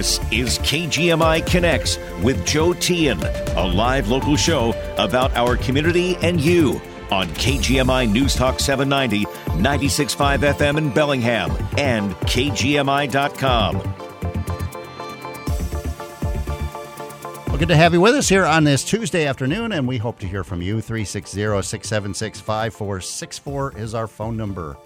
This is KGMI Connects with Joe Tian, a live local show about our community and you on KGMI News Talk 790, 96.5 FM in Bellingham, and KGMI.com. Good to have you with us here on this Tuesday afternoon, and we hope to hear from you. 360 676 5464 is our phone number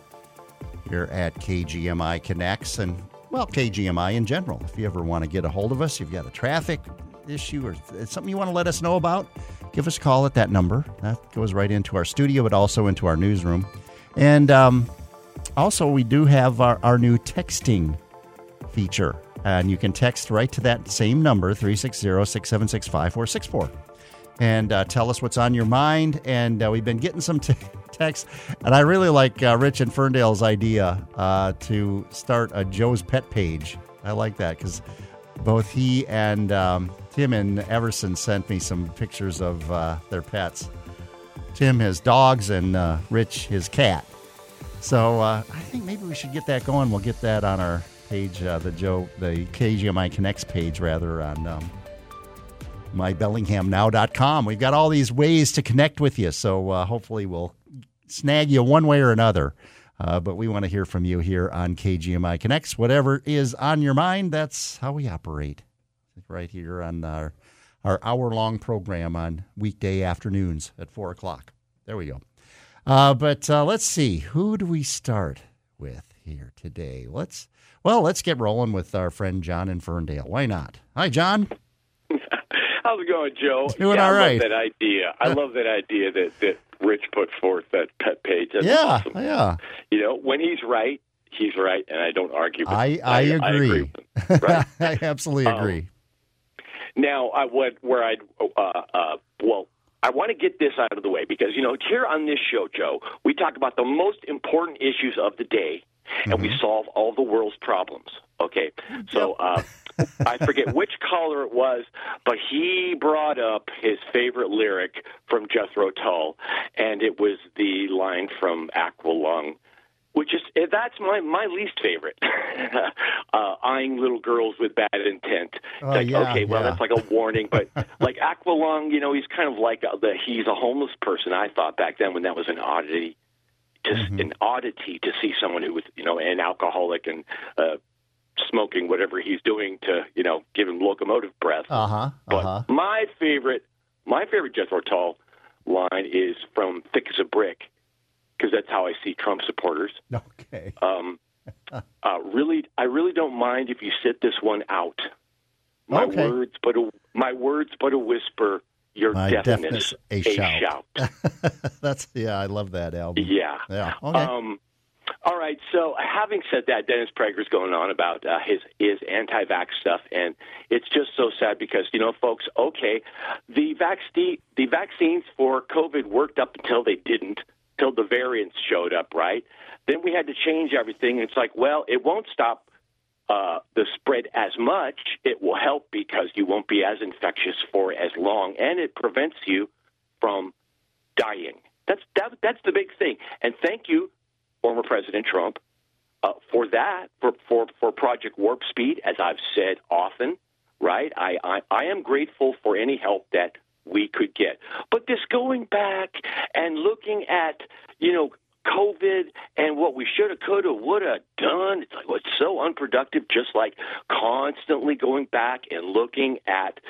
here at KGMI Connects. And well, KGMI in general. If you ever want to get a hold of us, you've got a traffic issue or something you want to let us know about, give us a call at that number. That goes right into our studio, but also into our newsroom. And um, also, we do have our, our new texting feature. And you can text right to that same number, 360 676 5464 and uh, tell us what's on your mind. And uh, we've been getting some t- texts, and I really like uh, Rich and Ferndale's idea uh, to start a Joe's Pet page. I like that because both he and um, Tim and Everson sent me some pictures of uh, their pets. Tim his dogs and uh, Rich his cat. So I think maybe we should get that going. We'll get that on our page, the Joe, the KGMI Connects page, rather on. Um, mybellinghamnow.com. We've got all these ways to connect with you, so uh, hopefully we'll snag you one way or another. Uh, but we want to hear from you here on KGMI Connects. Whatever is on your mind, that's how we operate right here on our, our hour long program on weekday afternoons at 4 o'clock. There we go. Uh, but uh, let's see, who do we start with here today? Let's well, let's get rolling with our friend John in Ferndale. Why not? Hi, John. How's it going, Joe? Doing yeah, all right. I love that idea. I love that idea that that Rich put forth that pet page. That's yeah, awesome. yeah. You know, when he's right, he's right, and I don't argue. With I him. I, agree. I, agree right? I absolutely Um, agree. Now, I would where I'd uh, uh, well, I want to get this out of the way because you know here on this show, Joe, we talk about the most important issues of the day, and we solve all the world's problems. Okay, so uh, I forget which caller it was, but he brought up his favorite lyric from Jethro Tull, and it was the line from Aqualung which is eh, that's my my least favorite. uh, eyeing little girls with bad intent. Oh, like yeah, okay, well yeah. that's like a warning, but like Aqualung, you know, he's kind of like a, the he's a homeless person. I thought back then when that was an oddity, just Mm-hmm. an oddity to see someone who was you know an alcoholic and uh, smoking whatever he's doing to you know give him locomotive breath. Uh huh. But Uh huh. my favorite, my favorite Jethro Tull line is from "Thick as a Brick," because that's how I see Trump supporters. Okay. Um, uh, really, I really don't mind if you sit this one out. My Okay. words, but a, my words, but a whisper. Your My deafness, deafness, a shout. shout. That's yeah. I love that album. yeah. Yeah. Okay. Um, all right. So, having said that, Dennis Prager's going on about uh, his his anti-vax stuff, and it's just so sad because you know, folks. Okay, the vaccine the vaccines for COVID worked up until they didn't, till the variants showed up, right? Then we had to change everything. It's like, well, it won't stop uh, the spread as much. It will help because you won't be as infectious for as long, and it prevents you from dying. That's that, that's the big thing. And thank you, former President Trump, uh, for that for, for for Project Warp Speed. As I've said often, right? I, I I am grateful for any help that we could get. But this going back and looking at you know COVID and what we should have, could have, would have done. It's like well, it's so unproductive. Just like constantly going back and looking at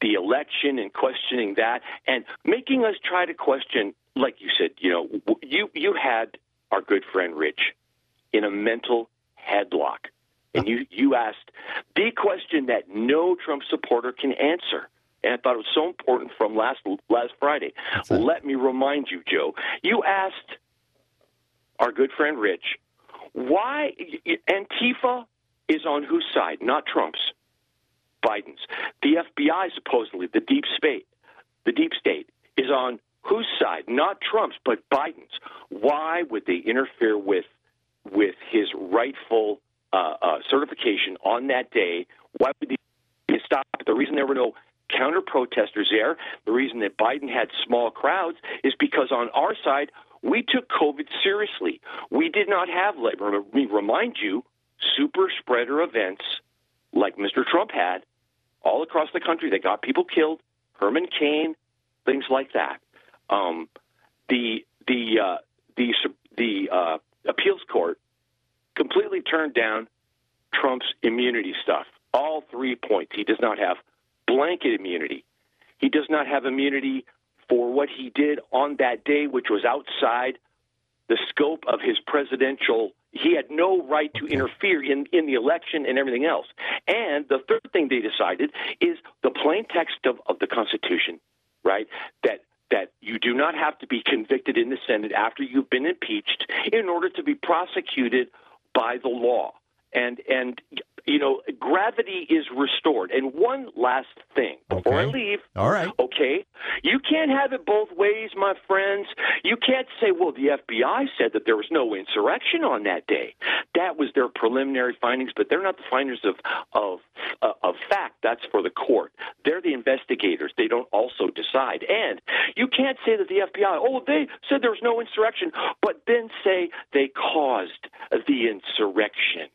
the election and questioning that and making us try to question, like you said, you know, you you had our good friend Rich in a mental headlock, and you you asked the question that no Trump supporter can answer. And I thought it was so important from last last Friday. Let me remind you, Joe. You asked our good friend Rich why Antifa is on whose side, not Trump's. Biden's. The FBI supposedly, the deep state, the deep state is on whose side? Not Trump's, but Biden's. Why would they interfere with with his rightful uh, uh, certification on that day? Why would they stop? The reason there were no counter protesters there, the reason that Biden had small crowds, is because on our side we took COVID seriously. We did not have, let me remind you, super spreader events like Mr. Trump had all across the country that got people killed, Herman Cain, things like that. Um, the the uh, the the uh, appeals court completely turned down Trump's immunity stuff. All three points. He does not have blanket immunity. He does not have immunity for what he did on that day, which was outside the scope of his presidential. He had no right to interfere in, in the election and everything else. And the third thing they decided is the plain text of, of the Constitution, right? That that you do not have to be convicted in the Senate after you've been impeached in order to be prosecuted by the law. And and you know, gravity is restored. And one last thing before Okay. I leave. All right. Okay. You can't have it both ways, my friends. You can't say, well, the FBI said that there was no insurrection on that day. That was their preliminary findings, but they're not the finders of of uh, of fact. That's for the court. They're the investigators. They don't also decide. And you can't say that the FBI, oh, they said there was no insurrection, but then say they caused the insurrection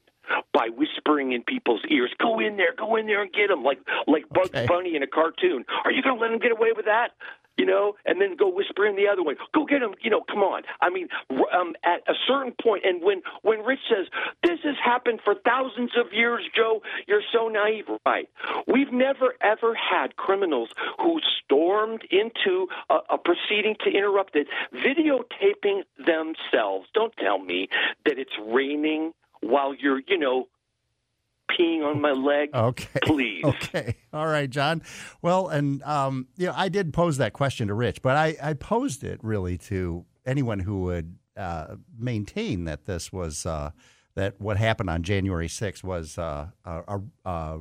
by whispering in people's ears, "Go in there, go in there and get them," like like Bugs Okay. Bunny in a cartoon. Are you going to let them get away with that? You know, and then go whisper in the other one, "Go get them." You know, come on. I mean, um, at a certain point, and when when Rich says this has happened for thousands of years, Joe, you're so naive, right? We've never ever had criminals who stormed into a, a proceeding to interrupt it, videotaping themselves. Don't tell me that it's raining while you're, you know, peeing on my leg. Okay. Please. Okay. All right, John. Well, and um, you know, I did pose that question to Rich, but I, I posed it really to anyone who would uh, maintain that this was uh, that what happened on January 6th was uh, a, a, a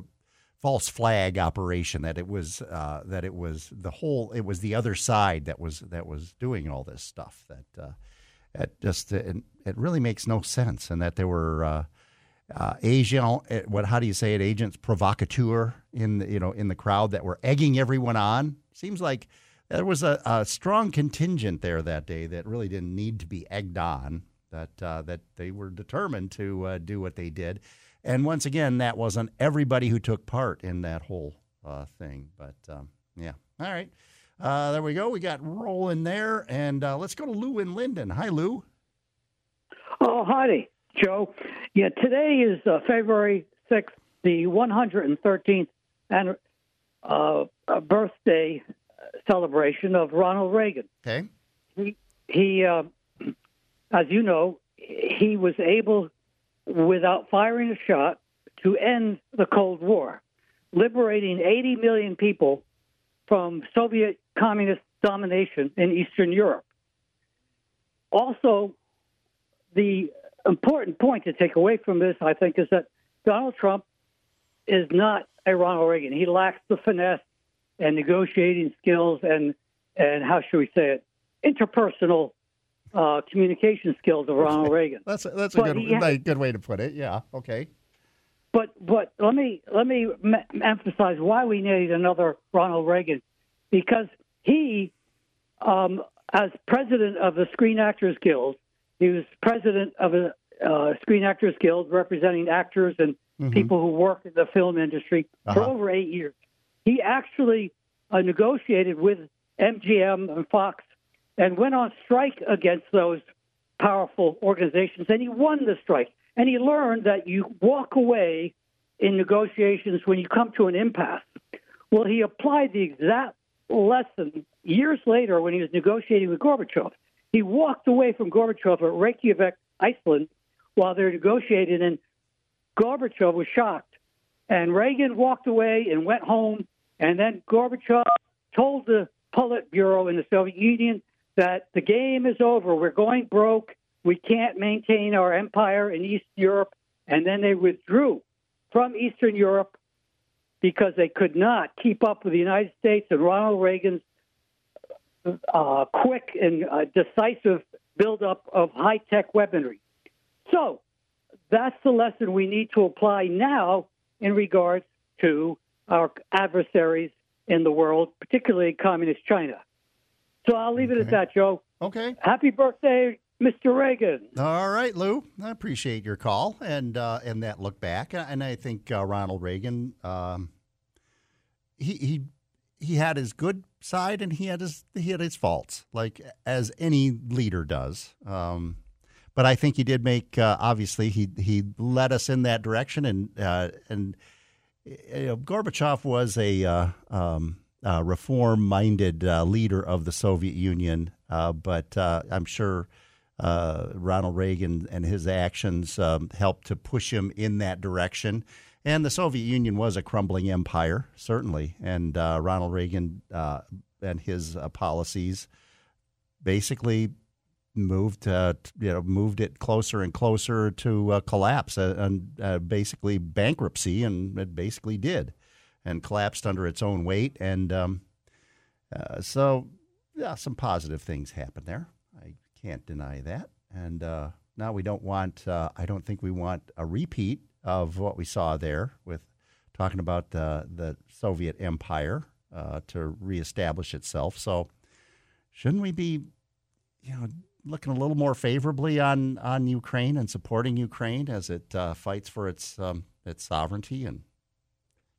false flag operation. That it was uh, that it was the whole. It was the other side that was that was doing all this stuff. That uh, it just it, it really makes no sense, and that there were. Uh, uh, agent, uh, what? How do you say it? Agents provocateur in the, you know in the crowd that were egging everyone on. Seems like there was a, a strong contingent there that day that really didn't need to be egged on. That uh, that they were determined to uh, do what they did, and once again, that wasn't everybody who took part in that whole uh, thing. But um, yeah, all right. Uh, there we go. We got rolling there, and uh, let's go to Lou in Lynden. Hi, Lou. Oh, howdy, Joe. Yeah, today is uh, February 6th, the 113th an- uh, uh, birthday celebration of Ronald Reagan. Okay. He, he uh, as you know, he was able, without firing a shot, to end the Cold War, liberating 80 million people from Soviet communist domination in Eastern Europe. Also, the important point to take away from this, I think, is that Donald Trump is not a Ronald Reagan. He lacks the finesse and negotiating skills and and how should we say it, interpersonal uh, communication skills of Ronald Reagan. That's a, that's a But good he a good way to put it. Yeah. Okay. But but let me let me emphasize why we need another Ronald Reagan, because he, um, as president of the Screen Actors Guild, he was president of a uh, Screen Actors Guild representing actors and people who work in the film industry for Uh-huh. over eight years. He actually uh, negotiated with MGM and Fox and went on strike against those powerful organizations, and he won the strike. And he learned that you walk away in negotiations when you come to an impasse. Well, he applied the exact lesson years later when he was negotiating with Gorbachev. He walked away from Gorbachev at Reykjavik, Iceland, while they were negotiating, and Gorbachev was shocked. And Reagan walked away and went home, and then Gorbachev told the Politburo in the Soviet Union that the game is over. We're going broke. We can't maintain our empire in East Europe. And then they withdrew from Eastern Europe because they could not keep up with the United States and Ronald Reagan's uh, quick and uh, decisive buildup of high tech weaponry. So that's the lesson we need to apply now in regards to our adversaries in the world, particularly communist China. So I'll leave it at that, Joe. Okay. Happy birthday, Mr. Reagan. All right, Lou. I appreciate your call and uh, and that look back. And I think uh, Ronald Reagan, um, he he he had his good side and he had his he had his faults, like as any leader does. Um, but I think he did make uh, obviously he he led us in that direction and uh, and you know, Gorbachev was a uh, um, uh, reform-minded uh, leader of the Soviet Union, but I'm sure uh, Ronald Reagan and his actions um, helped to push him in that direction. And the Soviet Union was a crumbling empire, certainly, and Ronald Reagan and his policies basically moved uh, you know moved it closer and closer to uh, collapse uh, and uh, basically bankruptcy, and it basically did, and collapsed under its own weight. And um, uh, so, yeah, some positive things happened there. Can't deny that. And uh, now we don't want. I don't think we want a repeat of what we saw there with talking about the the Soviet Empire to reestablish itself. So, shouldn't we be, you know? looking a little more favorably on on Ukraine and supporting Ukraine as it uh, fights for its um, its sovereignty and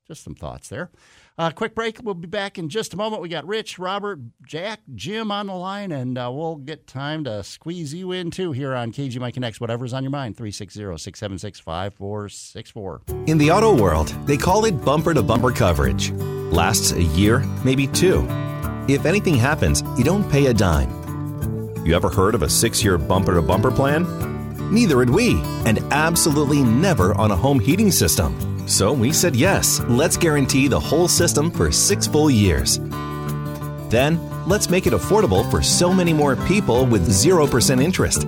just some thoughts there. Uh, quick break. We'll be back in just a moment. We got Rich, Robert, Jack, Jim on the line, and uh, we'll get time to squeeze you in too here on KGMI Connects. Whatever's on your mind, 360 676 5464. In the auto world, they call it bumper to bumper coverage. Lasts a year, maybe two. If anything happens, you don't pay a dime. You ever heard of a six year bumper to bumper plan? Neither had we, and absolutely never on a home heating system. So we said yes, let's guarantee the whole system for six full years. Then, let's make it affordable for so many more people with 0% interest.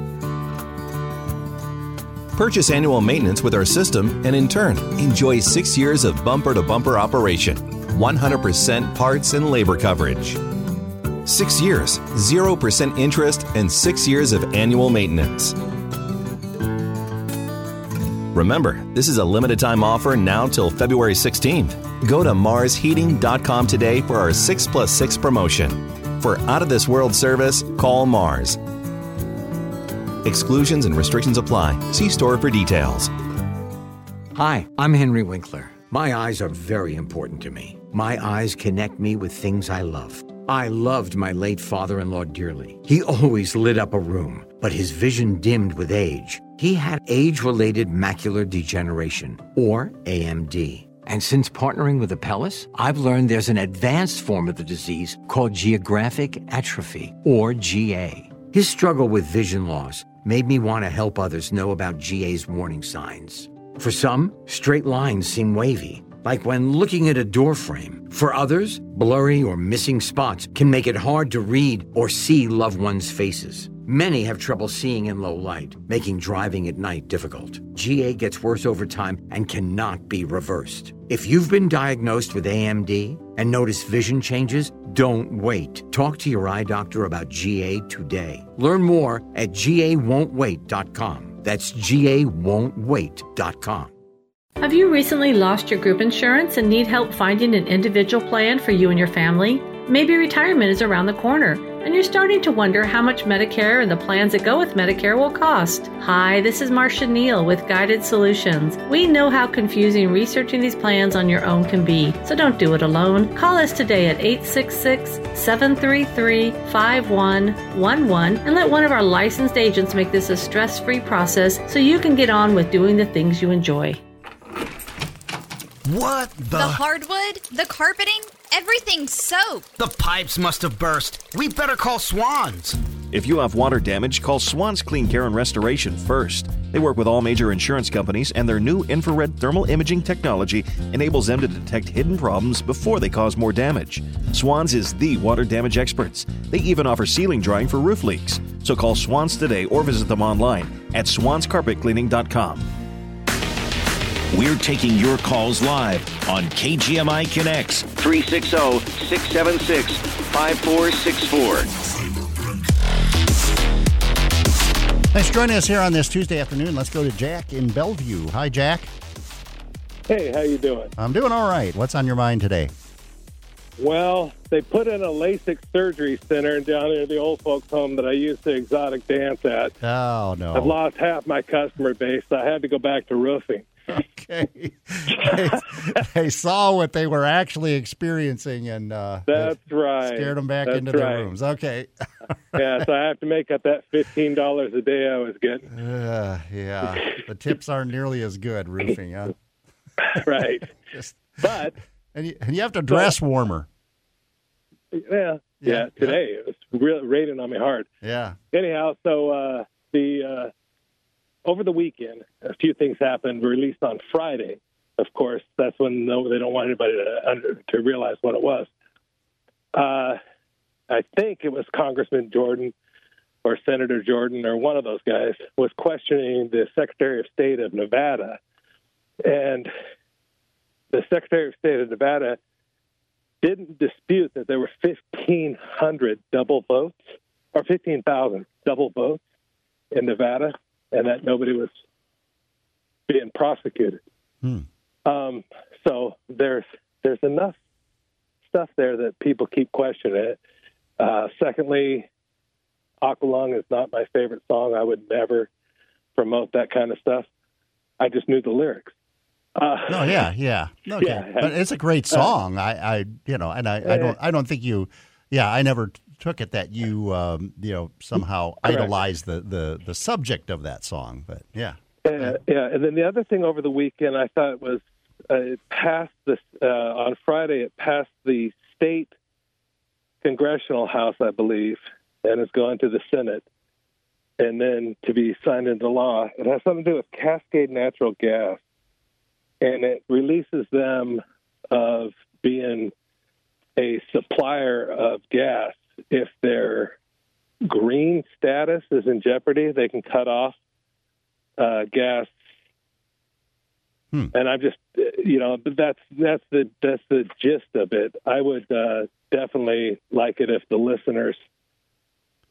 Purchase annual maintenance with our system and in turn, enjoy six years of bumper to bumper operation, 100% parts and labor coverage. Six years, 0% interest, and six years of annual maintenance. Remember, this is a limited time offer now till February 16th. Go to marsheating.com today for our 6 plus 6 promotion. For out of this world service, call Mars. Exclusions and restrictions apply. See store for details. Hi, I'm Henry Winkler. My eyes are very important to me. My eyes connect me with things I love. I loved my late father in law dearly. He always lit up a room, but his vision dimmed with age. He had age related macular degeneration, or AMD. And since partnering with Apellis, I've learned there's an advanced form of the disease called geographic atrophy, or GA. His struggle with vision loss made me want to help others know about GA's warning signs. For some, straight lines seem wavy like when looking at a doorframe. For others, blurry or missing spots can make it hard to read or see loved ones' faces. Many have trouble seeing in low light, making driving at night difficult. GA gets worse over time and cannot be reversed. If you've been diagnosed with AMD and notice vision changes, don't wait. Talk to your eye doctor about GA today. Learn more at gawon'twait.com. That's gawon'twait.com. Have you recently lost your group insurance and need help finding an individual plan for you and your family? Maybe retirement is around the corner and you're starting to wonder how much Medicare and the plans that go with Medicare will cost. Hi, this is Marcia Neal with Guided Solutions. We know how confusing researching these plans on your own can be, so don't do it alone. Call us today at 866 733 5111 and let one of our licensed agents make this a stress free process so you can get on with doing the things you enjoy. What the? The hardwood, the carpeting, everything's soaked. The pipes must have burst. We better call Swans. If you have water damage, call Swans Clean Care and Restoration first. They work with all major insurance companies, and their new infrared thermal imaging technology enables them to detect hidden problems before they cause more damage. Swans is the water damage experts. They even offer ceiling drying for roof leaks. So call Swans today or visit them online at swanscarpetcleaning.com. We're taking your calls live on KGMI Connects 360 676 5464. Thanks for joining us here on this Tuesday afternoon. Let's go to Jack in Bellevue. Hi, Jack. Hey, how you doing? I'm doing all right. What's on your mind today? Well, they put in a LASIK surgery center down there at the old folks' home that I used to exotic dance at. Oh no! I've lost half my customer base. So I had to go back to roofing. Okay, they, they saw what they were actually experiencing, and uh, That's right. scared them back That's into their rooms. Okay, yeah, so I have to make up that fifteen dollars a day I was getting. uh, yeah, the tips aren't nearly as good roofing, huh? right. Just, But and you, and you have to dress warmer. yeah, yeah, Yeah. today it was really raining on me hard. Yeah. anyhow, so uh, the uh, over the weekend, a few things happened. Released on Friday, of course. That's when they don't want anybody to to realize what it was. Uh, I think it was Congressman Jordan or Senator Jordan or one of those guys was questioning the Secretary of State of Nevada, and the Secretary of State of Nevada didn't dispute that there were 1,500 double votes or 15,000 double votes in Nevada, and that nobody was being prosecuted. Hmm. Um, so there's there's enough stuff there that people keep questioning it. Uh, secondly, Aqualung is not my favorite song. I would never promote that kind of stuff. I just knew the lyrics. Uh, No, yeah, yeah. Okay. Yeah. But it's a great song. I, I you know, and I, I don't I don't think you yeah, I never took it that you um, you know, somehow Correct. idolize the, the the subject of that song. But yeah. Uh, yeah, and then the other thing over the weekend I thought was uh, it passed this uh, on Friday. It passed the state congressional house, I believe, and it's going to the Senate, and then to be signed into law. It has something to do with Cascade Natural Gas, and it releases them of being a supplier of gas if their green status is in jeopardy. They can cut off uh, gas. Hmm. And I'm just, you know, but that's that's the that's the gist of it. I would uh, definitely like it if the listeners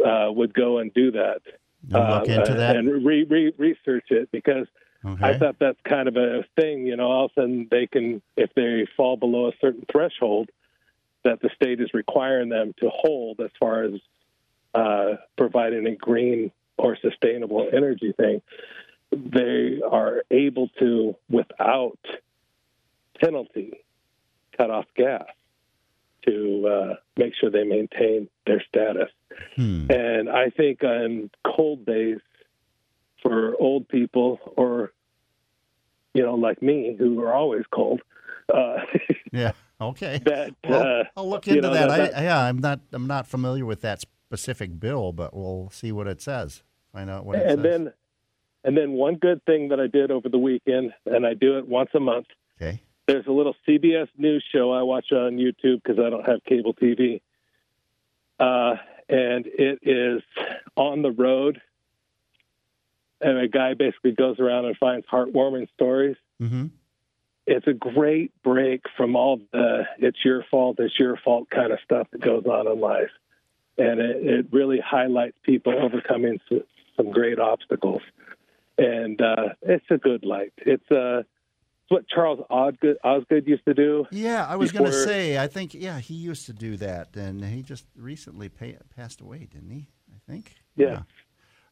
uh, would go and do that, look uh, into that? and re- re- research it because I thought that's kind of a thing. You know, all of a sudden they can, if they fall below a certain threshold, that the state is requiring them to hold as far as uh, providing a green or sustainable energy thing, they are able to, without penalty, cut off gas to uh, make sure they maintain their status. Hmm. And I think on cold days for old people or, you know, like me, who are always cold, uh, Yeah. Okay. that Well, uh, I'll look you into know, that. that- I, yeah, I'm not I'm not familiar with that specific bill, but we'll see what it says. Find out what it and says. then, and then one good thing that I did over the weekend, and I do it once a month. okay. There's a little CBS News show I watch on YouTube because I don't have cable TV, uh, and it is on the road. And a guy basically goes around and finds heartwarming stories. Mm-hmm. It's a great break from all the "it's your fault, it's your fault" kind of stuff that goes on in life, and it, it really highlights people overcoming some great obstacles. And uh, it's a good light. It's uh, it's what Charles Osgood, Osgood used to do. Yeah, I was going to say. I think yeah, he used to do that, and he just recently pa passed away, didn't he? I think. Yeah.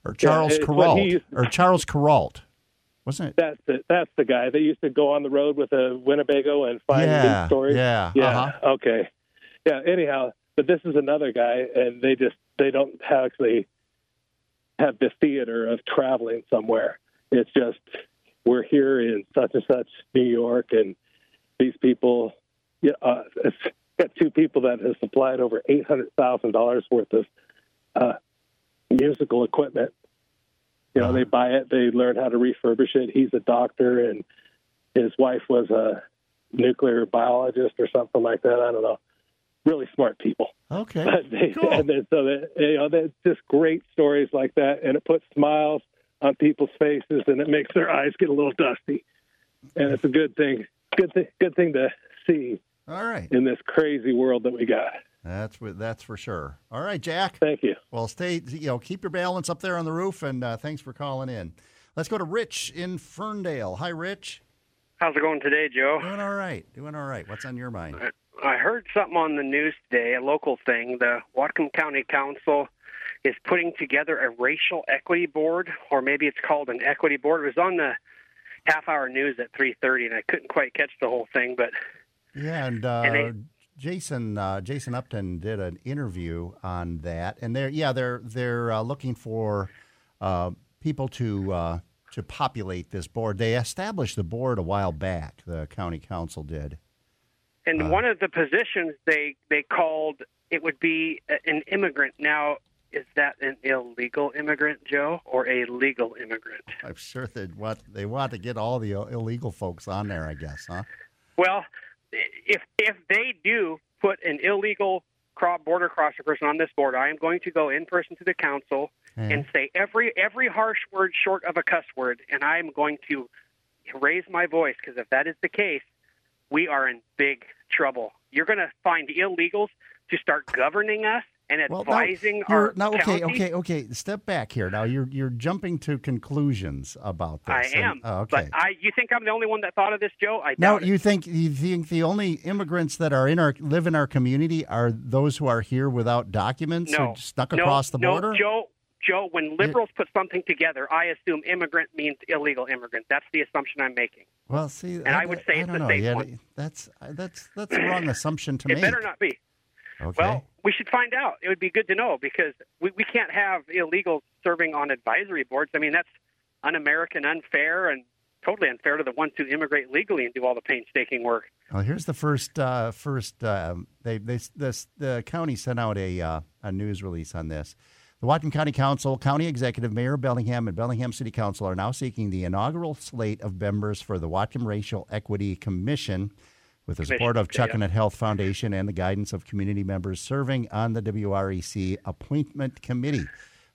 Or Charles Kuralt, or Charles Kuralt, wasn't it? That's the, that's the guy. They used to go on the road with a Winnebago and find Yeah, these stories. yeah, yeah. uh-huh. Okay, yeah. Anyhow, but this is another guy, and they just they don't actually have the theater of traveling somewhere. It's just we're here in such and such New York, and these people. Yeah, uh, it's got two people that have supplied over eight hundred thousand dollars worth of uh, musical equipment. You know, they uh-huh. buy it, they learn how to refurbish it. He's a doctor, and his wife was a nuclear biologist or something like that. I don't know. Really smart people. Okay. But they, Cool. and then, so that you know, there's just great stories like that, and it puts smiles on people's faces, and it makes their eyes get a little dusty, and it's a good thing. Good thing. Good thing to see All right. in this crazy world that we got. That's what, that's for sure. All right, Jack. Thank you. Well, stay. You know, keep your balance up there on the roof, and uh, thanks for calling in. Let's go to Rich in Ferndale. Hi, Rich. How's it going today, Joe? Doing all right. Doing all right. What's on your mind? I heard something on the news today, a local thing. The Whatcom County Council is putting together a racial equity board, or maybe it's called an equity board. It was on the half-hour news at 3:30, and I couldn't quite catch the whole thing. But Yeah, and, uh, And they- Jason uh, Jason Upton did an interview on that, and they're yeah they're they're uh, looking for uh, people to uh, to populate this board. They established the board a while back. The county council did. and Uh. one of the positions they they called it would be an immigrant. Now, is that an illegal immigrant, Joe, or a legal immigrant? I'm sure they want they want to get all the illegal folks on there. I guess, huh? Well, if if they do put an illegal border crosser person on this board, I am going to go in person to the council Mhm. and say every every harsh word short of a cuss word, and I am going to raise my voice because if that is the case, we are in big trouble. You're going to find illegals to start governing us and Well, now, advising you're- our now, okay, okay, okay. Step back here. Now you're you're jumping to conclusions about I this. and- am, oh, okay. but I. You think I'm the only one that thought of this, Joe? I Now, doubt it. you think you think the only immigrants that are in our live in our community are those who are here without documents no, or snuck no, across the no, border? Joe, Joe, when liberals put something together, I assume immigrant means illegal immigrant. That's the assumption I'm making. Well, see, And I would say it's don't the know. safe Yeah, one. That's that's that's a wrong assumption to it make. better not be. Okay. Well, we should find out. It would be good to know because we, we can't have illegals serving on advisory boards. I mean, that's un-American, unfair, and totally unfair to the ones who immigrate legally and do all the painstaking work. Well, here's the first. Uh, first, um, they they this the county sent out a uh, a news release on this. The Whatcom County Council, County Executive, Mayor Bellingham, and Bellingham City Council are now seeking the inaugural slate of members for the Whatcom Racial Equity Commission, with the support of okay, Chuck yeah. Health Foundation and the guidance of community members serving on the WREC Appointment Committee.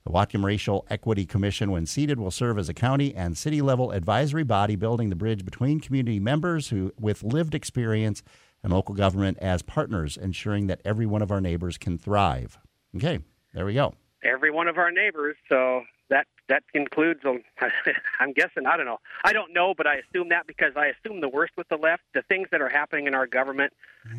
The Whatcom Racial Equity Commission, when seated, will serve as a county and city level advisory body building the bridge between community members who, with lived experience and local government as partners, ensuring that every one of our neighbors can thrive. Okay, there we go. Every one of our neighbors. So that includes. um, I'm guessing. I don't know. I don't know, but I assume that because I assume the worst with the left. The things that are happening in our government,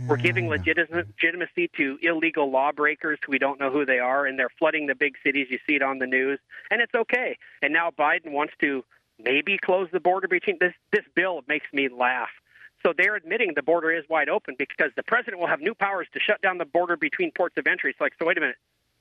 we're giving legitimacy to illegal lawbreakers who we don't know who they are, and they're flooding the big cities. You see it on the news, and it's okay. And now Biden wants to maybe close the border between this. This bill makes me laugh. So they're admitting the border is wide open because the president will have new powers to shut down the border between ports of entry. It's like, so wait a minute.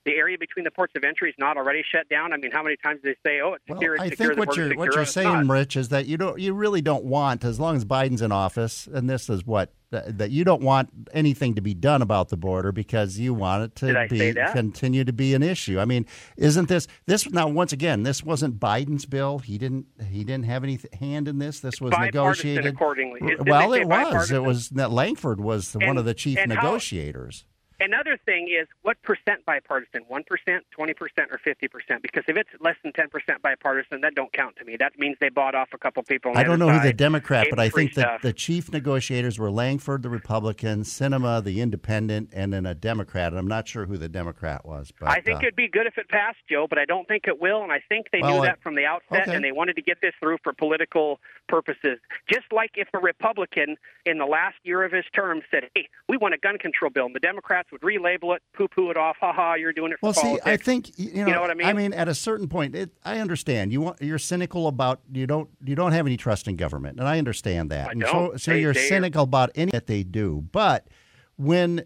The area between the ports of entry is not already shut down. I mean, how many times do they say, "Oh, it's Well, secure, I think what you're secure," what you're and it's not. saying, Rich, is that you don't you really don't want, as long as Biden's in office, and this is what that, that you don't want anything to be done about the border because you want it to be continue to be an issue. I mean, isn't this this now once again? This wasn't Biden's bill. He didn't he didn't have any hand in this. This was negotiated accordingly. Well, it was. It was that Lankford was the, one of the chief and how- negotiators. Another thing is what percent bipartisan? One percent, twenty percent, or fifty percent? Because if it's less than ten percent bipartisan, that don't count to me. That means they bought off a couple people. On I don't know who the Democrat, but I think that the chief negotiators were Lankford, the Republican, Sinema, the Independent, and then a Democrat. And I'm not sure who the Democrat was. But I think uh, it'd be good if it passed, Joe, but I don't think it will. And I think they Well, knew I- that from the outset, okay. and they wanted to get this through for political purposes. Just like if a Republican in the last year of his term said, "Hey, we want a gun control bill," and the Democrats would relabel it, poo-poo it off, "Ha ha, you're doing it for Well, see. I think y- you know, what I mean? I mean, at a certain point, it, I understand you want you're cynical about you don't you don't have any trust in government, and I understand that. I and don't. so, so They- you're they are- cynical about any that they do. But when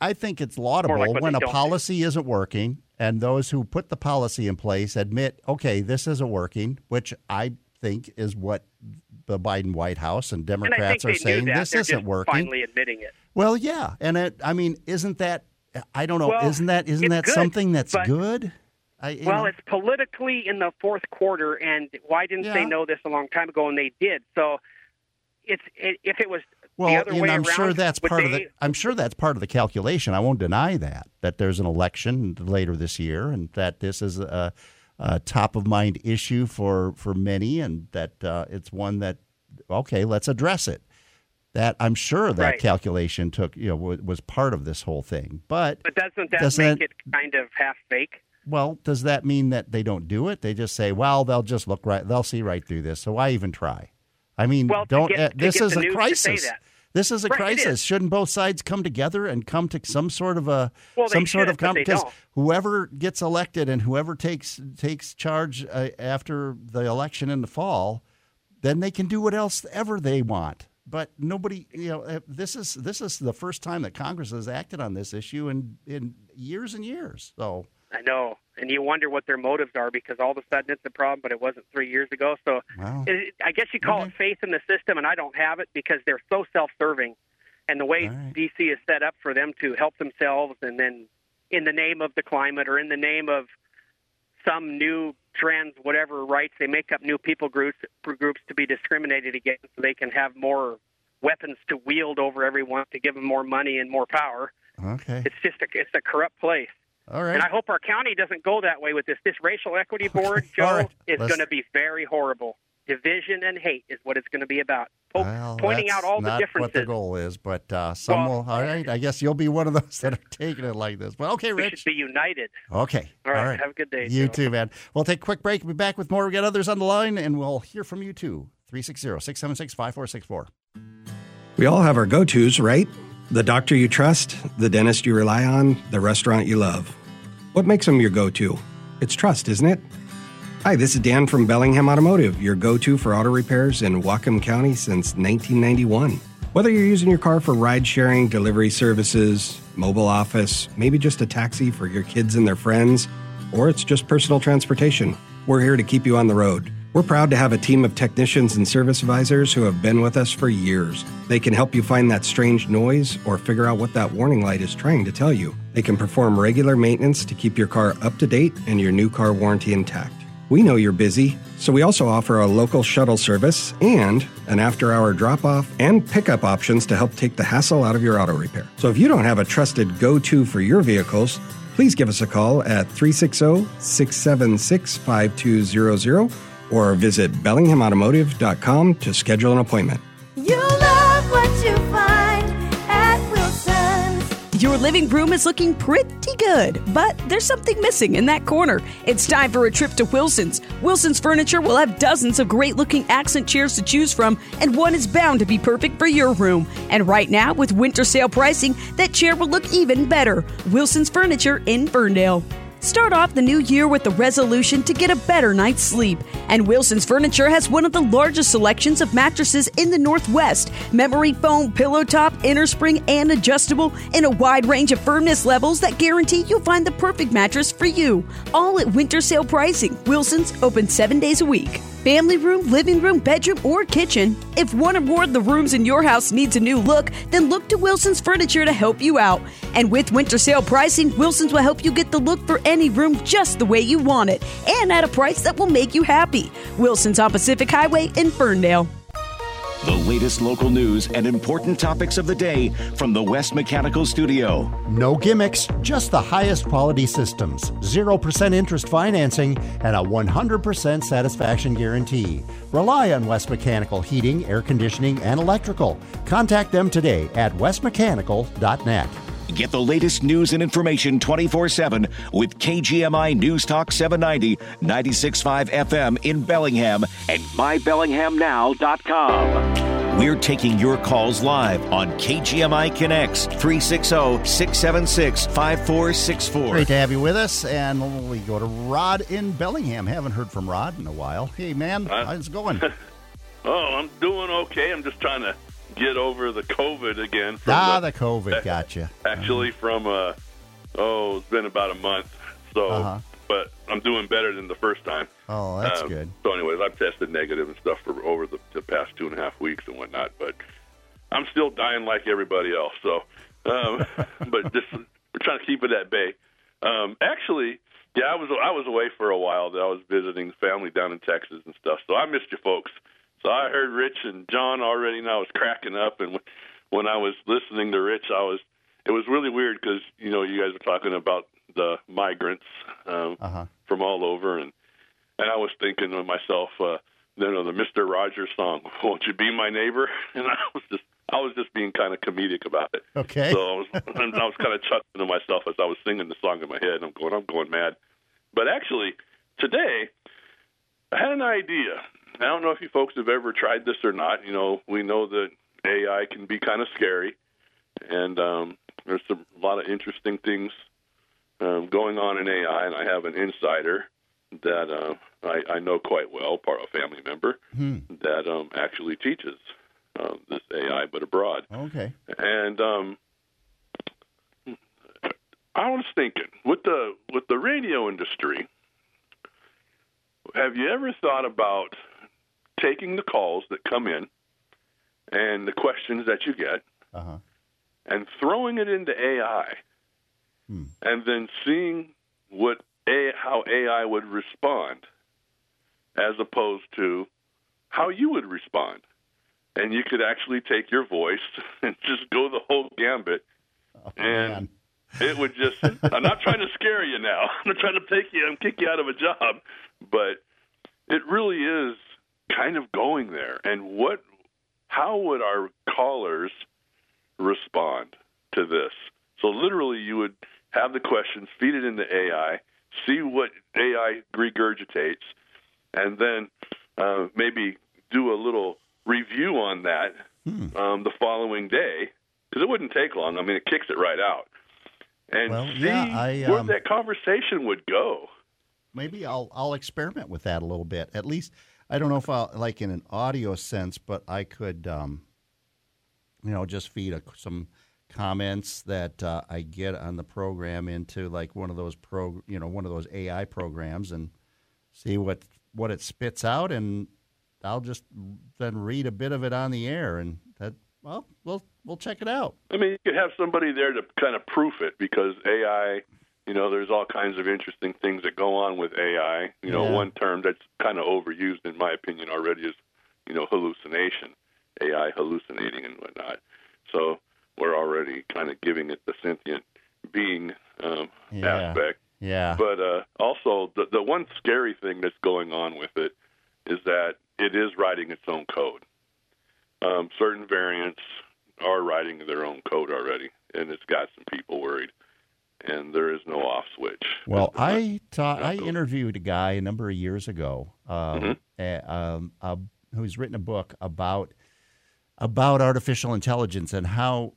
I- think it's laudable what when a don't do. policy isn't working, and those who put the policy in place admit, okay, this isn't working, which I think is what the Biden White House and and Democrats they are saying. This They're isn't working. Finally admitting it. Well, yeah, and it, I mean, isn't that? I don't know. Well, isn't that isn't that good, something that's but- good? I, Well, know, it's politically in the fourth quarter, and why didn't Yeah. they know this a long time ago? And they did. So, it's it, if it was the well, and I'm around, sure that's part of the. I'm sure that's part of the calculation. I won't deny that that there's an election later this year, and that this is a, a top of mind issue for for many, and that uh, it's one that okay, let's address it. That I'm sure that Right. calculation took you know wa- was part of this whole thing, but But doesn't that Doesn't make it- it kind of half fake? Well, does that mean that they don't do it? They just say, "Well, they'll just look right. They'll see right through this." So why even try? I mean, Well, don't. get- uh, to this is a crisis. that. This is a crisis. Shouldn't both sides come together and come to some sort of a Well, some sort of but because whoever gets elected and whoever takes takes charge uh, after the election in the fall, then they can do what else ever they want. But nobody, you know, uh, this is this is the first time that Congress has acted on this issue in in years and years. So I know, and you wonder what their motives are because all of a sudden it's a problem, but it wasn't three years ago. So Wow. it, I guess you call it faith in the system, and I don't have it because they're so self-serving, and the way DC is set up for them to help themselves, and then in the name of the climate or in the name of some new trends, whatever rights, they make up new people groups groups to be discriminated against, so they can have more weapons to wield over everyone to give them more money and more power. okay, It's just a it's a corrupt place. all right. And I hope our county doesn't go that way with this. This racial equity board, Joe, All right. is going to be very horrible. Division and hate is what it's going to be about. Po- Well, pointing out all the not differences. what the goal is, but uh, some Well- will. All right, I guess you'll be one of those that are taking it like this. But okay, Rich. we should be united. Okay. All right, have a good day, You Joe. too, man. We'll take a quick break. We'll be back with more. We got others on the line, and we'll hear from you too. 360 676 5464. We all have our go tos, right? The doctor you trust, the dentist you rely on, the restaurant you love. What makes them your go to? It's trust, isn't it? Hi, this is Dan from Bellingham Automotive, your go to for auto repairs in Whatcom County since 1991. Whether you're using your car for ride sharing, delivery services, mobile office, maybe just a taxi for your kids and their friends, or it's just personal transportation, we're here to keep you on the road. We're proud to have a team of technicians and service advisors who have been with us for years. They can help you find that strange noise or figure out what that warning light is trying to tell you. They can perform regular maintenance to keep your car up to date and your new car warranty intact. We know you're busy, so we also offer a local shuttle service and an after hour drop off and pickup options to help take the hassle out of your auto repair. So if you don't have a trusted go to for your vehicles, please give us a call at 360 676 5200 or visit BellinghamAutomotive.com to schedule an appointment. You Your living room is looking pretty good, but there's something missing in that corner. It's time for a trip to Wilson's. Wilson's Furniture will have dozens of great looking accent chairs to choose from, and one is bound to be perfect for your room. And right now, with winter sale pricing, that chair will look even better. Wilson's Furniture in Ferndale. Start off the new year with the resolution to get a better night's sleep. And Wilson's Furniture has one of the largest selections of mattresses in the Northwest memory foam, pillow top, inner spring, and adjustable in a wide range of firmness levels that guarantee you'll find the perfect mattress for you. All at winter sale pricing. Wilson's open seven days a week. Family room, living room, bedroom, or kitchen. If one or more of the rooms in your house needs a new look, then look to Wilson's Furniture to help you out. And with winter sale pricing, Wilson's will help you get the look for any room just the way you want it and at a price that will make you happy. Wilson's on Pacific Highway in Ferndale. The latest local news and important topics of the day from the West Mechanical Studio. No gimmicks, just the highest quality systems, 0% interest financing, and a 100% satisfaction guarantee. Rely on West Mechanical Heating, Air Conditioning, and Electrical. Contact them today at westmechanical.net. Get the latest news and information 24 7 with KGMI News Talk 790, 96.5 FM in Bellingham and mybellinghamnow.com. We're taking your calls live on KGMI Connects 360 676 5464. Great to have you with us. And we go to Rod in Bellingham. Haven't heard from Rod in a while. Hey, man, how's it going? Oh, I'm doing okay. I'm just trying to get over the COVID again. from ah, the COVID gotcha. Actually, from uh, oh, it's been about a month. So, Uh-huh. but I'm doing better than the first time. Oh, that's Um, good. So, anyways, I've tested negative and stuff for over the, the past two and a half weeks and whatnot, but I'm still dying like everybody else. So, um, but just we're trying to keep it at bay. Um, actually, yeah, I was I was away for a while. I was visiting family down in Texas and stuff. So I missed you folks. So I heard Rich and John already, and I was cracking up. And when- I was listening to Rich, I was it was really weird because you know you guys were talking about the migrants um, Uh-huh. from all over, and and I was thinking to myself, uh, you know, the Mister Rogers song, "Won't You Be My Neighbor?" And I was just I was just being kind of comedic about it. Okay. So I was and I was kind of chuckling to myself as I was singing the song in my head. And I'm going, I'm going mad. But actually, today I had an idea. I don't know if you folks have ever tried this or not. You know, we know that AI can be kind of scary, and um, there's some, a lot of interesting things um, going on in AI. And I have an insider that uh, I, I know quite well, part of a family member Hmm. that um, actually teaches um, this AI, but abroad. Okay. And um, I was thinking with the with the radio industry, have you ever thought about taking the calls that come in and the questions that you get Uh-huh. and throwing it into AI, and then seeing what a how AI would respond, as opposed to how you would respond, and you could actually take your voice and just go the whole gambit, and it would just. I'm not trying to scare you now. I'm not trying to take you and kick you out of a job, but it really is kind of going there. And what? How would our callers respond to this? So literally, you would have the questions, feed it into AI, see what AI regurgitates, and then uh, maybe do a little review on that um, the following day because it wouldn't take long. I mean, it kicks it right out, and Well, see yeah, I, where um, that conversation would go. Maybe I'll I'll experiment with that a little bit. At least I don't know if I'll like in an audio sense, but I could, um, you know, just feed a, some comments that uh, I get on the program into like one of those pro, you know, one of those AI programs, and see what what it spits out, and I'll just then read a bit of it on the air, and that well, we'll we'll check it out. I mean, you could have somebody there to kind of proof it because AI, you know, there's all kinds of interesting things that go on with AI. You know, Yeah. one term that's kind of overused, in my opinion, already is, you know, hallucination, AI hallucinating and whatnot. So we're already kind of giving it the sentient being um, Yeah. aspect. Yeah. But uh, also, the, the one scary thing that's going on with it is that it is writing its own code. Um, certain variants are writing their own code already, and it's got some people worried. And there is no off switch. Well, I taught, I interviewed a guy a number of years ago um, Mm-hmm. um, uh, who's written a book about about artificial intelligence and how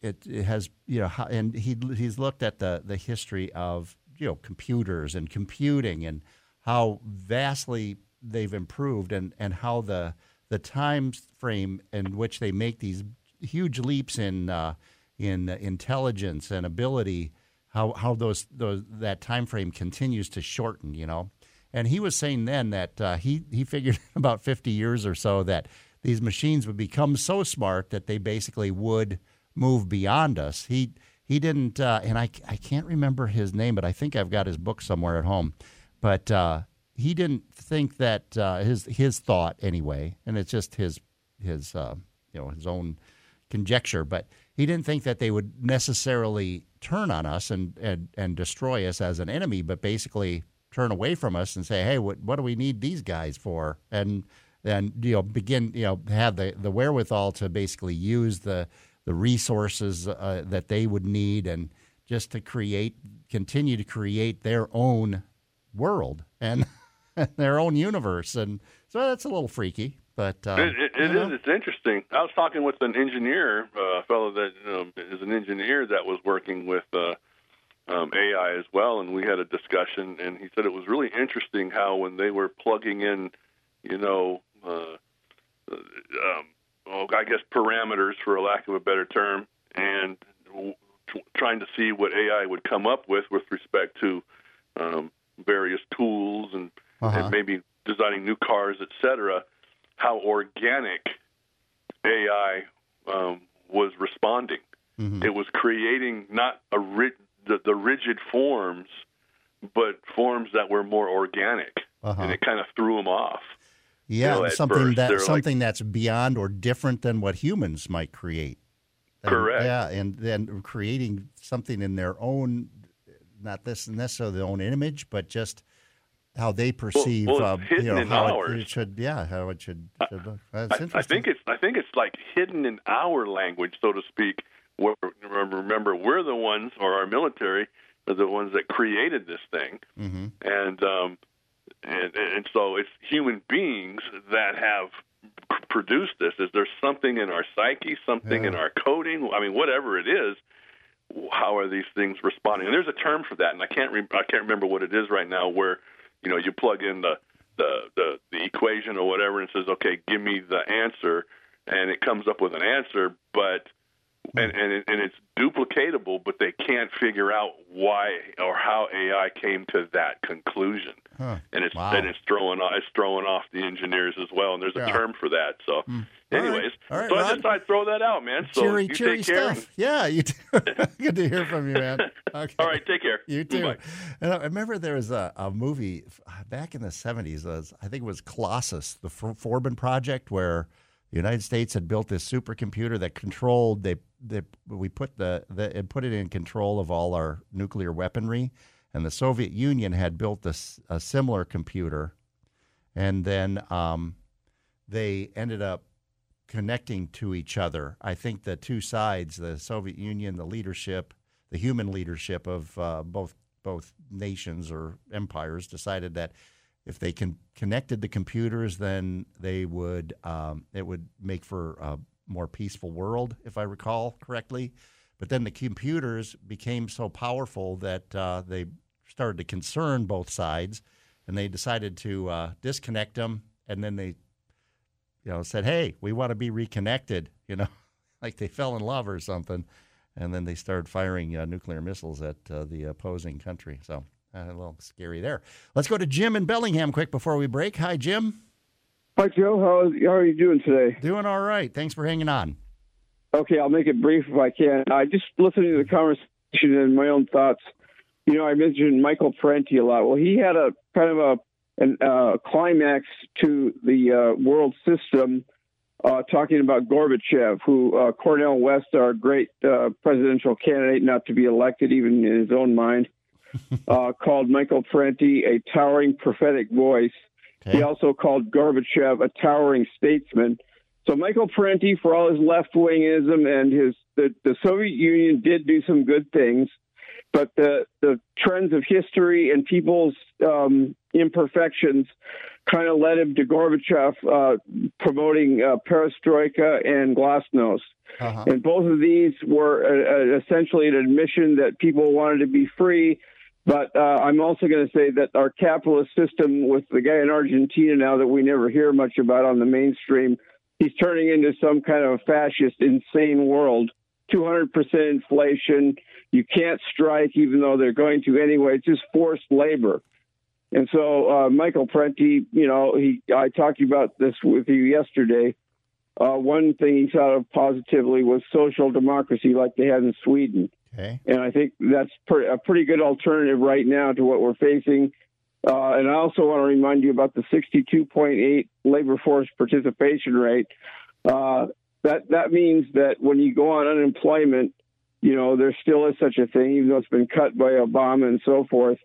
it, it has you know how, and he he's looked at the the history of you know computers and computing and how vastly they've improved and and how the the time frame in which they make these huge leaps in uh, in intelligence and ability how how those those that time frame continues to shorten you know? And he was saying then that uh, he he figured about 50 years or so that these machines would become so smart that they basically would move beyond us. He he didn't uh, and I, I can't remember his name but I think I've got his book somewhere at home. But uh, he didn't think that uh, his his thought anyway and it's just his his uh, you know his own conjecture, but he didn't think that they would necessarily turn on us and, and, and destroy us as an enemy, but basically turn away from us and say, hey, what, what do we need these guys for? And then, you know, begin, you know, have the, the wherewithal to basically use the, the resources uh, that they would need and just to create, continue to create their own world and their own universe. And so that's a little freaky. But um, it, it, it is. It's interesting. I was talking with an engineer, uh, a fellow that um, is an engineer that was working with uh, um, AI as well, and we had a discussion. And he said it was really interesting how when they were plugging in, you know, uh, um, oh, I guess parameters for a lack of a better term, and w- trying to see what AI would come up with with respect to um, various tools and, Uh-huh. and maybe designing new cars, et cetera how organic AI um, was responding. Mm-hmm. It was creating not a ri- the, the rigid forms, but forms that were more organic, Uh-huh. and it kind of threw them off. Yeah, you know, something first. that They're like- that's beyond or different than what humans might create. And- Correct. Yeah, and then creating something in their own, not this and necessarily their own image, but just how they perceive. well, uh, it's hidden you know in how it, ours. it should. Yeah, how it should. should look. That's I, I think it's I think it's like hidden in our language, so to speak. Where, remember, we're the ones, or our military, are the ones that created this thing. hmm and um, and and so it's human beings that have produced this? Is there something in our psyche, something in our coding? I mean, whatever it is, how are these things responding? And there's a term for that, and I can't re- I can't remember what it is right now. Where you know you plug in the the the, the equation or whatever, and says, okay, give me the answer, and it comes up with an answer, but and and, it, and it's duplicatable, but they can't figure out why or how AI came to that conclusion, Huh. and it's Wow. and it's throwing off it's throwing off the engineers as well, and there's a Yeah. term for that. So, hmm. anyways, All right, so I just thought I'd throw that out, man. So cheery, you cheery take care. stuff. Yeah, you too. Good to hear from you, man. Okay. All right, take care. You too. Bye. And I remember there was a, a movie back in the 70s. Was, uh, I think it was Colossus, the F- Forbin Project, where the United States had built this supercomputer that controlled. They, they we put the, the and put it in control of all our nuclear weaponry, and the Soviet Union had built this a similar computer, and then um, they ended up connecting to each other. I think the two sides, the Soviet Union, the leadership, the human leadership of uh, both both nations or empires, decided that if they can connected the computers, then they would um, it would make for a more peaceful world, if I recall correctly. But then the computers became so powerful that uh, they started to concern both sides, and they decided to uh, disconnect them. And then they you know, said, "Hey, we want to be reconnected," you know, like they fell in love or something, and then they started firing uh, nuclear missiles at uh, the opposing country. So uh, a little scary there. Let's go to Jim in Bellingham quick before we break. Hi, Jim. Hi, Joe. How, how are you doing today? Doing all right. Thanks for hanging on. Okay, I'll make it brief if I can. I just listening to the conversation and my own thoughts. You know, I mentioned Michael Parenti a lot. Well, he had a kind of a an, uh, climax to the uh, world system, uh, talking about Gorbachev, who uh, Cornel West, our great uh, presidential candidate, not to be elected even in his own mind, uh, called Michael Parenti a towering prophetic voice. He also called Gorbachev a towering statesman. So Michael Parenti, for all his left wingism and his the, the Soviet Union did do some good things, but the the trends of history and people's um, imperfections kind of led him to Gorbachev uh, promoting uh, perestroika and glasnost. And both of these were uh, uh, essentially an admission that people wanted to be free. But uh, I'm also going to say that our capitalist system, with the guy in Argentina now that we never hear much about on the mainstream, he's turning into some kind of fascist, insane world. 200% inflation. You can't strike, even though they're going to anyway. It's just forced labor. And so, uh, Michael Parenti, you know, he I talked about this with you yesterday. Uh, one thing he thought of positively was social democracy, like they had in Sweden. Okay. And I think that's a pretty good alternative right now to what we're facing. Uh, and I also want to remind you about the 62.8 labor force participation rate. Uh, that that means that when you go on unemployment, you know there still is such a thing, even though it's been cut by Obama and so forth.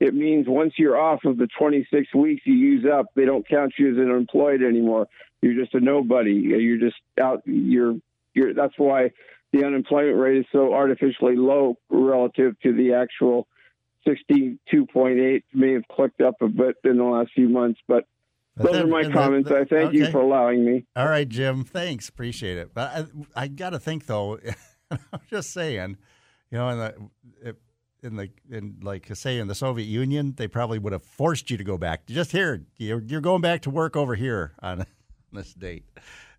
It means once you're off of the 26 weeks you use up, they don't count you as unemployed anymore. You're just a nobody. You're just out. You're you're. That's why the unemployment rate is so artificially low relative to the actual 62.8. May have clicked up a bit in the last few months, but those then- are my then- comments. I thank you for allowing me. All right, Jim. Thanks. Appreciate it. But I, I got to think though. I'm just saying, you know, in the in the in like say in the Soviet Union, they probably would have forced you to go back. Just here, you're, you're going back to work over here on this date.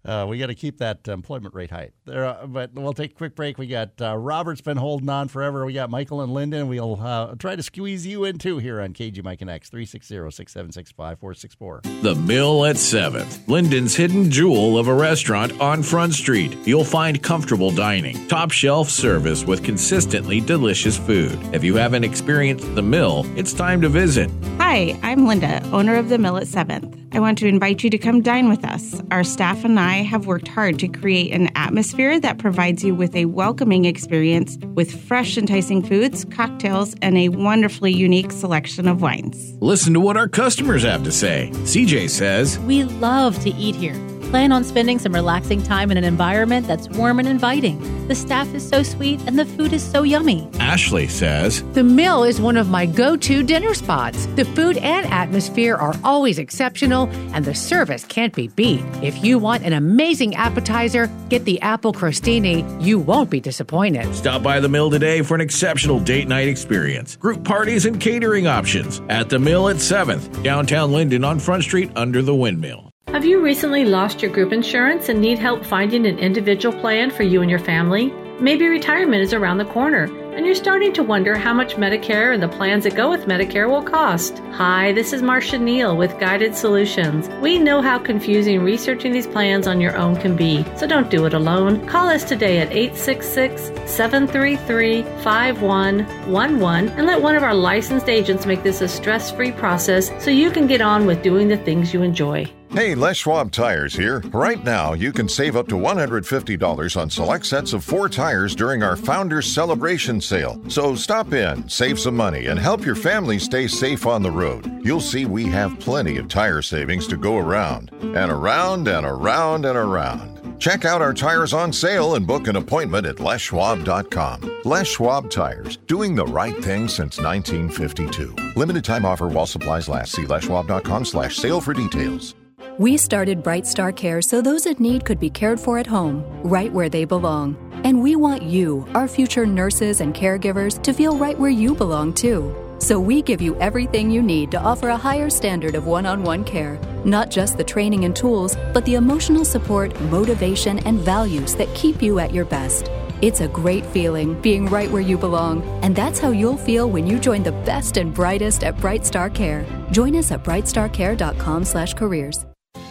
Uh, we got to keep that employment rate high. There, uh, but we'll take a quick break. We got uh, Robert's been holding on forever. We got Michael and Lynden. We'll uh, try to squeeze you in too here on KGMI Connects 360 676 5464. The Mill at 7th, Lynden's hidden jewel of a restaurant on Front Street. You'll find comfortable dining, top shelf service with consistently delicious food. If you haven't experienced The Mill, it's time to visit. Hi, I'm Linda, owner of the Mill at 7th. I want to invite you to come dine with us. Our staff and I have worked hard to create an atmosphere that provides you with a welcoming experience with fresh, enticing foods, cocktails, and a wonderfully unique selection of wines. Listen to what our customers have to say. CJ says, We love to eat here. Plan on spending some relaxing time in an environment that's warm and inviting. The staff is so sweet and the food is so yummy. Ashley says, The Mill is one of my go to dinner spots. The food and atmosphere are always exceptional, and the service can't be beat. If you want an amazing appetizer, get the apple crostini. You won't be disappointed. Stop by the mill today for an exceptional date night experience. Group parties and catering options at the mill at 7th, downtown Lynden on Front Street under the windmill. Have you recently lost your group insurance and need help finding an individual plan for you and your family? Maybe retirement is around the corner and you're starting to wonder how much Medicare and the plans that go with Medicare will cost. Hi, this is Marcia Neal with Guided Solutions. We know how confusing researching these plans on your own can be, so don't do it alone. Call us today at 866 733 5111 and let one of our licensed agents make this a stress free process so you can get on with doing the things you enjoy. Hey, Les Schwab Tires here. Right now, you can save up to $150 on select sets of four tires during our Founders Celebration sale. So stop in, save some money, and help your family stay safe on the road. You'll see we have plenty of tire savings to go around, and around, and around, and around. Check out our tires on sale and book an appointment at leschwab.com. Les Schwab Tires, doing the right thing since 1952. Limited time offer while supplies last. See leschwab.com slash sale for details. We started Bright Star Care so those in need could be cared for at home, right where they belong. And we want you, our future nurses and caregivers, to feel right where you belong too. So we give you everything you need to offer a higher standard of one on one care. Not just the training and tools, but the emotional support, motivation, and values that keep you at your best. It's a great feeling being right where you belong, and that's how you'll feel when you join the best and brightest at Bright Star Care. Join us at brightstarcare.com/careers.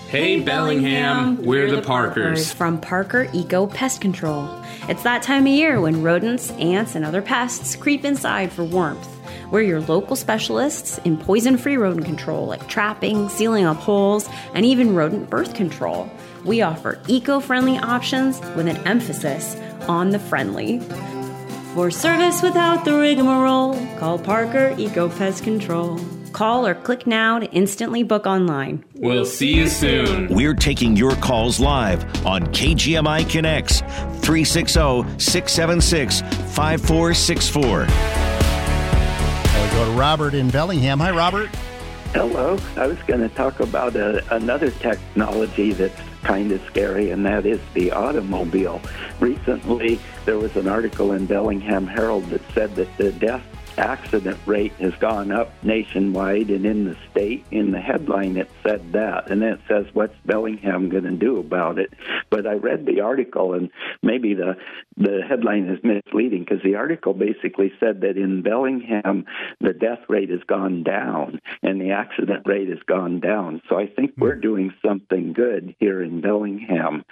Hey Bellingham, we're the Parkers. From Parker Eco Pest Control. It's that time of year when rodents, ants, and other pests creep inside for warmth. We're your local specialists in poison free rodent control like trapping, sealing up holes, and even rodent birth control. We offer eco friendly options with an emphasis on the friendly. For service without the rigmarole, call Parker Eco Pest Control. Call or click now to instantly book online. We'll see you soon. We're taking your calls live on KGMI Connects 360 676 5464. we go to Robert in Bellingham. Hi, Robert. Hello. I was going to talk about a, another technology that's kind of scary, and that is the automobile. Recently, there was an article in Bellingham Herald that said that the death accident rate has gone up nationwide and in the state. In the headline, it said that. And then it says, What's Bellingham going to do about it? But I read the article, and maybe the, the headline is misleading because the article basically said that in Bellingham, the death rate has gone down and the accident rate has gone down. So I think we're hmm. doing something good here in Bellingham.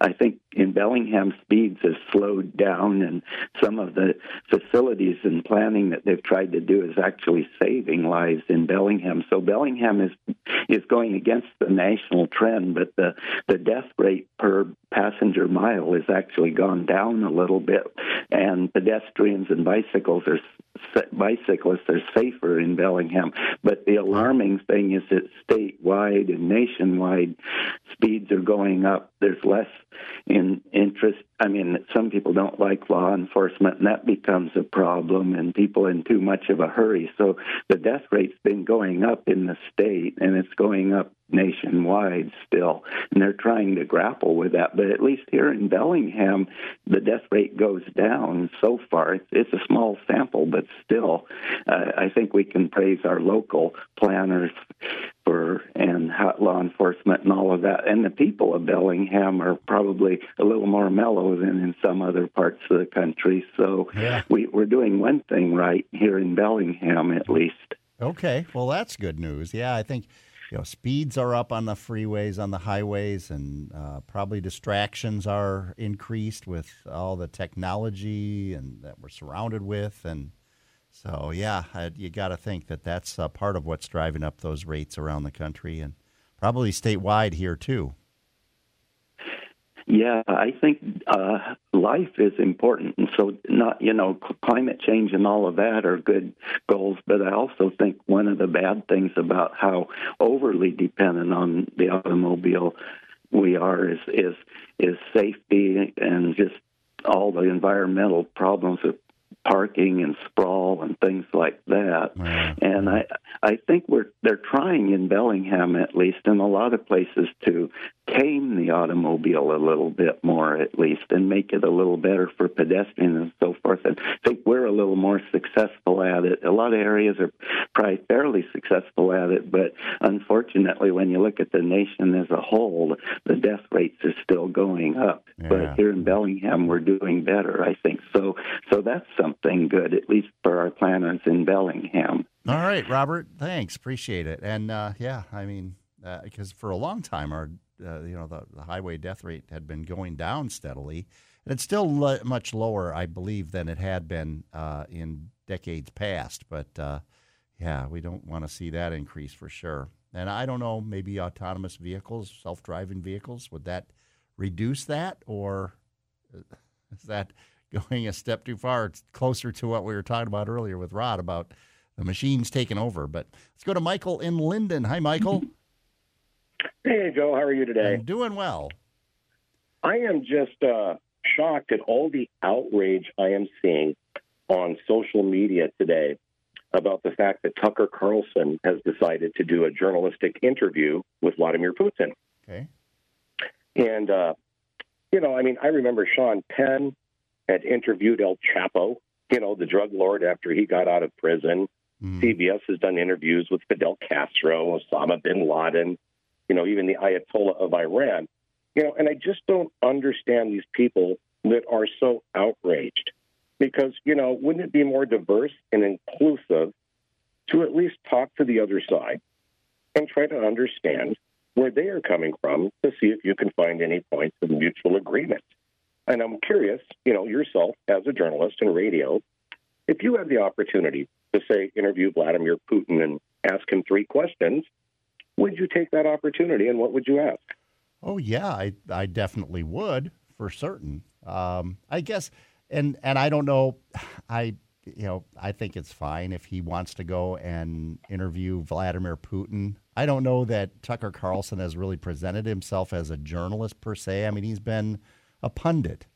I think in Bellingham, speeds have slowed down, and some of the facilities and planning that they've tried to do is actually saving lives in Bellingham. So Bellingham is is going against the national trend, but the the death rate per passenger mile has actually gone down a little bit, and pedestrians and bicycles are bicyclists are safer in Bellingham. But the alarming thing is that statewide and nationwide speeds are going up. There's less in interest. I mean, some people don't like law enforcement, and that becomes a problem, and people in too much of a hurry. So the death rate's been going up in the state, and it's going up nationwide still, and they're trying to grapple with that. But at least here in Bellingham, the death rate goes down so far. It's, a small sample, but still, uh, I think we can praise our local planners for and hot law enforcement and all of that. And the people of Bellingham are probably a little more mellow than in some other parts of the country. So Yeah. we, we're doing one thing right here in Bellingham, at least. Okay, well that's good news. Yeah, I think you know speeds are up on the freeways, on the highways, and uh, probably distractions are increased with all the technology and that we're surrounded with, and so yeah, you got to think that that's uh, part of what's driving up those rates around the country and probably statewide here too. Yeah, I think uh, life is important, and so not you know climate change and all of that are good goals. But I also think one of the bad things about how overly dependent on the automobile we are is is is safety and just all the environmental problems of parking and sprawl and things like that. And I I think we're they're trying in Bellingham at least in a lot of places to tame the automobile a little bit more at least and make it a little better for pedestrians and so forth. And I think we're a little more successful at it. A lot of areas are probably fairly successful at it, but unfortunately when you look at the nation as a whole, the death rates are still going up. But here in Bellingham we're doing better, I think. So so that's something good, at least for our planners in Bellingham. All right, Robert. Thanks. Appreciate it. And uh, yeah, I mean, because for a long time, our uh, you know the, the highway death rate had been going down steadily, and it's still much lower, I believe, than it had been uh, in decades past. But uh, yeah, we don't want to see that increase for sure. And I don't know, maybe autonomous vehicles, self-driving vehicles, would that reduce that, or is that going a step too far? It's closer to what we were talking about earlier with Rod about the machines taking over. But let's go to Michael in Lynden. Hi, Michael. Hey, Joe, how are you today? I'm doing well. I am just uh, shocked at all the outrage I am seeing on social media today about the fact that Tucker Carlson has decided to do a journalistic interview with Vladimir Putin. Okay. And, uh, you know, I mean, I remember Sean Penn had interviewed El Chapo, you know, the drug lord after he got out of prison. Mm-hmm. CBS has done interviews with Fidel Castro, Osama bin Laden, you know, even the Ayatollah of Iran. You know, and I just don't understand these people that are so outraged. Because, you know, wouldn't it be more diverse and inclusive to at least talk to the other side and try to understand where they are coming from to see if you can find any points of mutual agreement? And I'm curious, you know, yourself as a journalist in radio, if you had the opportunity to say interview Vladimir Putin and ask him three questions, would you take that opportunity and what would you ask? Oh yeah, I I definitely would for certain. Um, I guess, and and I don't know, I you know I think it's fine if he wants to go and interview Vladimir Putin. I don't know that Tucker Carlson has really presented himself as a journalist per se. I mean, he's been a pundit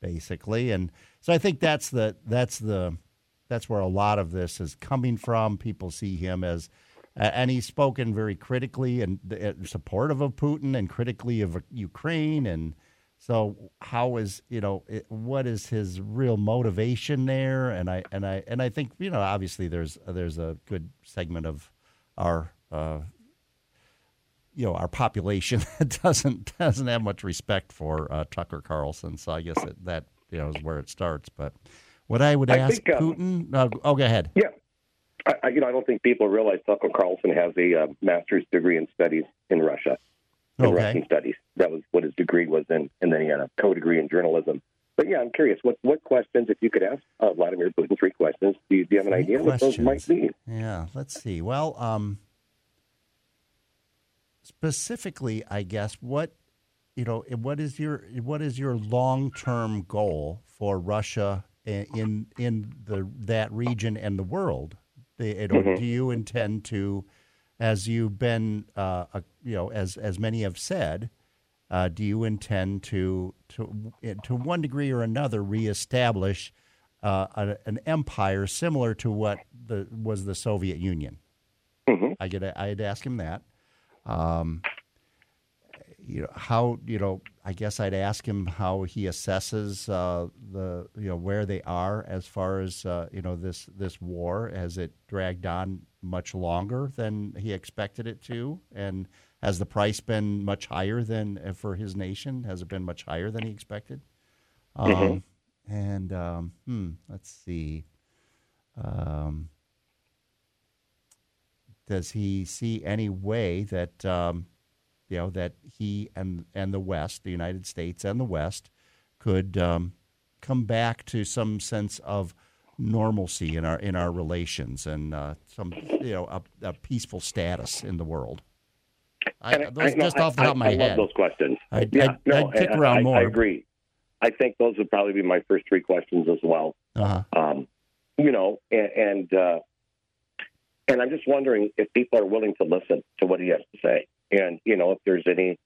basically, and so I think that's the that's the that's where a lot of this is coming from. People see him as and he's spoken very critically and uh, supportive of Putin and critically of Ukraine. And so, how is you know what is his real motivation there? And I and I and I think you know obviously there's there's a good segment of our uh, you know our population doesn't doesn't have much respect for uh, Tucker Carlson. So I guess it, that you know is where it starts. But what I would I ask think, uh, Putin. Uh, oh, go ahead. Yeah. I, I- you know, I don't think people realize Tucker Carlson has a uh, master's degree in studies in Russia, in Okay. Russian studies. That was what his degree was in, and then he had a co-degree in journalism. But yeah, I'm curious, what what questions, if you could ask uh, Vladimir Putin three questions, do you, do you have an idea what those might be? Yeah, let's see. Well, um, specifically, I guess what you know, what is your what is your long term goal for Russia in in the that region and the world? The- you know, Mhm. Do you intend to, as you've been, uh, uh, you know, as as many have said, uh, do you intend to to to one degree or another reestablish uh, a, an empire similar to what the was the Soviet Union? I get I'd ask him that. Um, you know how you know I guess I'd ask him how he assesses uh, the you know where they are as far as uh, you know this this war. Has it dragged on much longer than he expected it to? And has the price been much higher than uh, for his nation? Has it been much higher than he expected? Um, Mhm. and um, hmm, let's see. Um, does he see any way that um, you know that he and and the West, the United States and the West, could um, come back to some sense of normalcy in our in our relations and uh, some you know a, a peaceful status in the world. I, those, I- just I- off the top of my I head, love those questions. I'd, yeah, I'd, no, I'd kick I- around I, more. I agree. I think those would probably be my first three questions as well. Uh-huh. Um, you know, and and, uh, and I'm just wondering if people are willing to listen to what he has to say, and you know, if there's any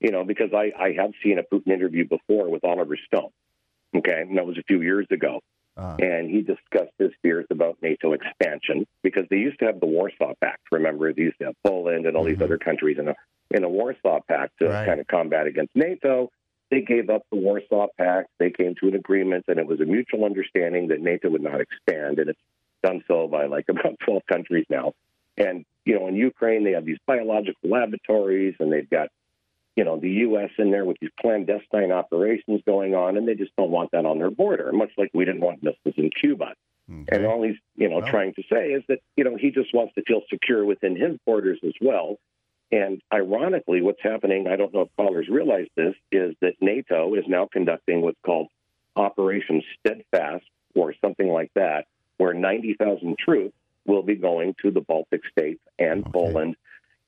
you know, because I, I have seen a Putin interview before with Oliver Stone. Okay, and that was a few years ago. Uh, and he discussed his fears about NATO expansion because they used to have the Warsaw Pact. Remember, they used to have Poland and all these other countries in a in a Warsaw Pact to Right. kind of combat against NATO. They gave up the Warsaw Pact. They came to an agreement, and it was a mutual understanding that NATO would not expand, and it's done so by like about 12 countries now. And you know, in Ukraine, they have these biological laboratories, and they've got you know, the U.S. in there with these clandestine operations going on, and they just don't want that on their border, much like we didn't want missiles in Cuba. And all he's, you know, trying to say is that, you know, he just wants to feel secure within his borders as well. And ironically, what's happening, I don't know if callers realize this, is that NATO is now conducting what's called Operation Steadfast or something like that, where 90,000 troops will be going to the Baltic states and Poland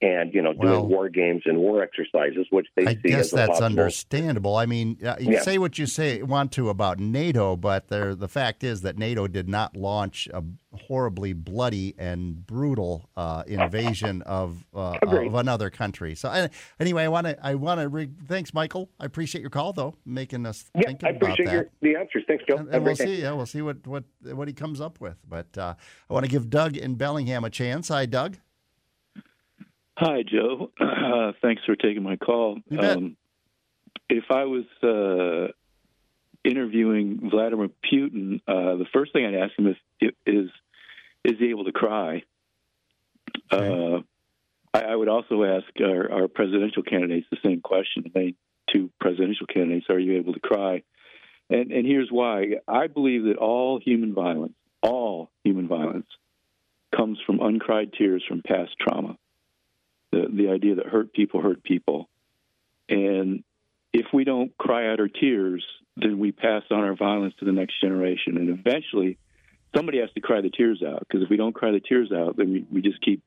and, you know, doing Well- war games and war exercises, which they I see guess as that's possible understandable. I mean, uh, you Yeah. say what you say want to about NATO, but there, the fact is that NATO did not launch a horribly bloody and brutal uh, invasion of uh, of another country. So anyway, I want to I want to re- thanks, Michael. I appreciate your call though, making us Yeah, think I about appreciate that. your, the answers. Thanks, Joe. and, and we'll day. see. Yeah, we'll see what what what he comes up with. But uh, I want to give Doug in Bellingham a chance. Hi, Doug. Hi, Joe. Uh, thanks for taking my call. You bet. Um, if I was uh, interviewing Vladimir Putin, uh, the first thing I'd ask him is, is, is he able to cry? Uh, I, I would also ask our, our presidential candidates the same question. The main two presidential candidates, are you able to cry? And, and here's why. I believe that all human violence, all human violence, comes from uncried tears from past trauma the the idea that hurt people hurt people, and if we don't cry out our tears, then we pass on our violence to the next generation, and eventually somebody has to cry the tears out. Because if we don't cry the tears out, then we, we just keep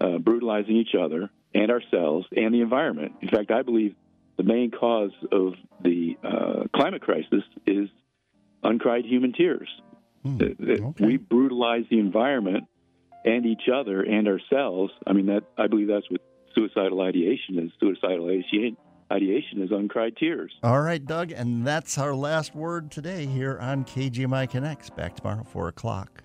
uh, brutalizing each other and ourselves and the environment. In fact, I believe the main cause of the uh, climate crisis is uncried human tears. That- that We brutalize the environment and each other and ourselves. I mean, that I believe that's what suicidal ideation is. Suicidal ideation, ideation is uncried tears. All right, Doug, and that's our last word today here on KGMI Connects. Back tomorrow, 4 o'clock.